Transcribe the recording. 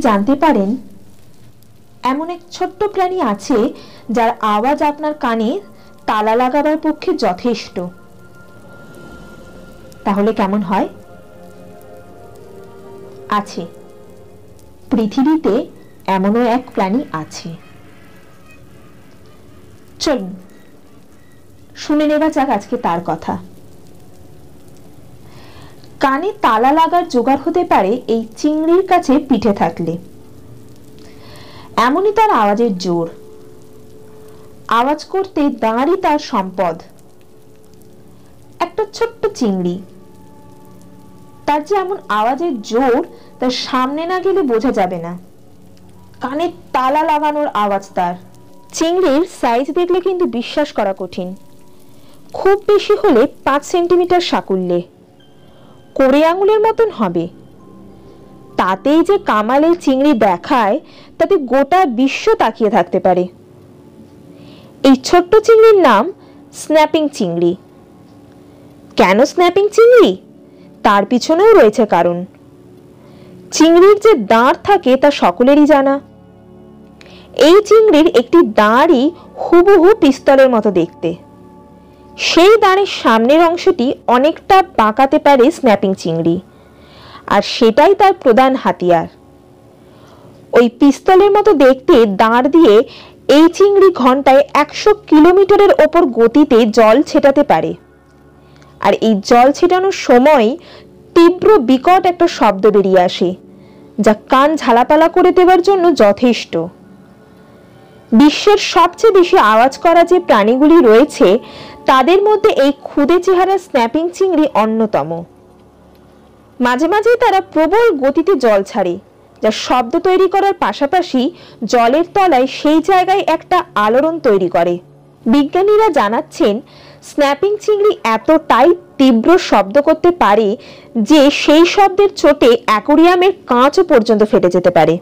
জানতে পারেন, এমন এক ছোট্ট প্রাণী আছে যার আওয়াজ আপনার কানে তালা লাগাবার পক্ষে যথেষ্ট। তাহলে কেমন হয়? আছে। পৃথিবীতে এমনও এক প্রাণী আছে। চলুন, শুনে নেওয়া যাক আজকে তার কথা। কানে তালা লাগার জোগাড় হতে পারে এই চিংড়ির কাছে পিঠে থাকলে। এমনই তার আওয়াজের জোর। আওয়াজ করতে দাঁড়ি তার সম্পদ। একটা ছোট্ট চিংড়ি। তার যে এমন আওয়াজের জোর, তার সামনে না গেলে বোঝা যাবে না। কানে তালা লাগানোর আওয়াজ তার। চিংড়ির সাইজ দেখলে কিন্তু বিশ্বাস করা কঠিন। খুব বেশি হলে পাঁচ সেন্টিমিটার সাকুল্যে। কোড়ে আঙুলের মতন হবে। তাতেই যে কামালের চিংড়ি দেখায়, তাতে গোটা বিশ্ব তাকিয়ে থাকতে পারে। এই ছোট্ট চিংড়ির নাম স্ন্যাপিং চিংড়ি। কেন স্ন্যাপিং চিংড়ি? তার পিছনেও রয়েছে কারণ। চিংড়ির যে দাঁড় থাকে, তা সকলেরই জানা। এই চিংড়ির একটি দাঁড়ই হুবহু পিস্তলের মতো দেখতে। সেই দাঁড়ের সামনের অংশটি অনেকটা বাঁকাতে পারে স্ন্যাপিং চিংড়ি। আর সেটাই তার প্রধান হাতিয়ার। ওই পিস্তলের মতো দেখতে দাঁড় দিয়ে এই চিংড়ি ঘন্টায় একশো কিলোমিটারের ওপর গতিতে জল ছেটাতে পারে। আর এই জল ছেটানোর সময় তীব্র বিকট একটা শব্দ বেরিয়ে আসে, যা কান ঝালাপালা করে দেওয়ার জন্য যথেষ্ট। বিশ্বের সবচেয়ে বেশি আওয়াজ করা যে প্রাণীগুলি রয়েছে তাদের মধ্যে এই ক্ষুদে চেহারা স্ন্যাপিং চিংড়ি অন্যতম। মাঝে মাঝে তারা প্রবল গতিতে জল ছাড়ে, যা শব্দ তৈরি করার পাশাপাশি জলের তলায় সেই জায়গায় একটা আলোড়ন তৈরি করে। বিজ্ঞানীরা জানাচ্ছেন স্ন্যাপিং চিংড়ি এতটাই তীব্র শব্দ করতে পারে যে সেই শব্দের চোটে অ্যাকোরিয়ামের কাঁচও পর্যন্ত ফেটে যেতে পারে।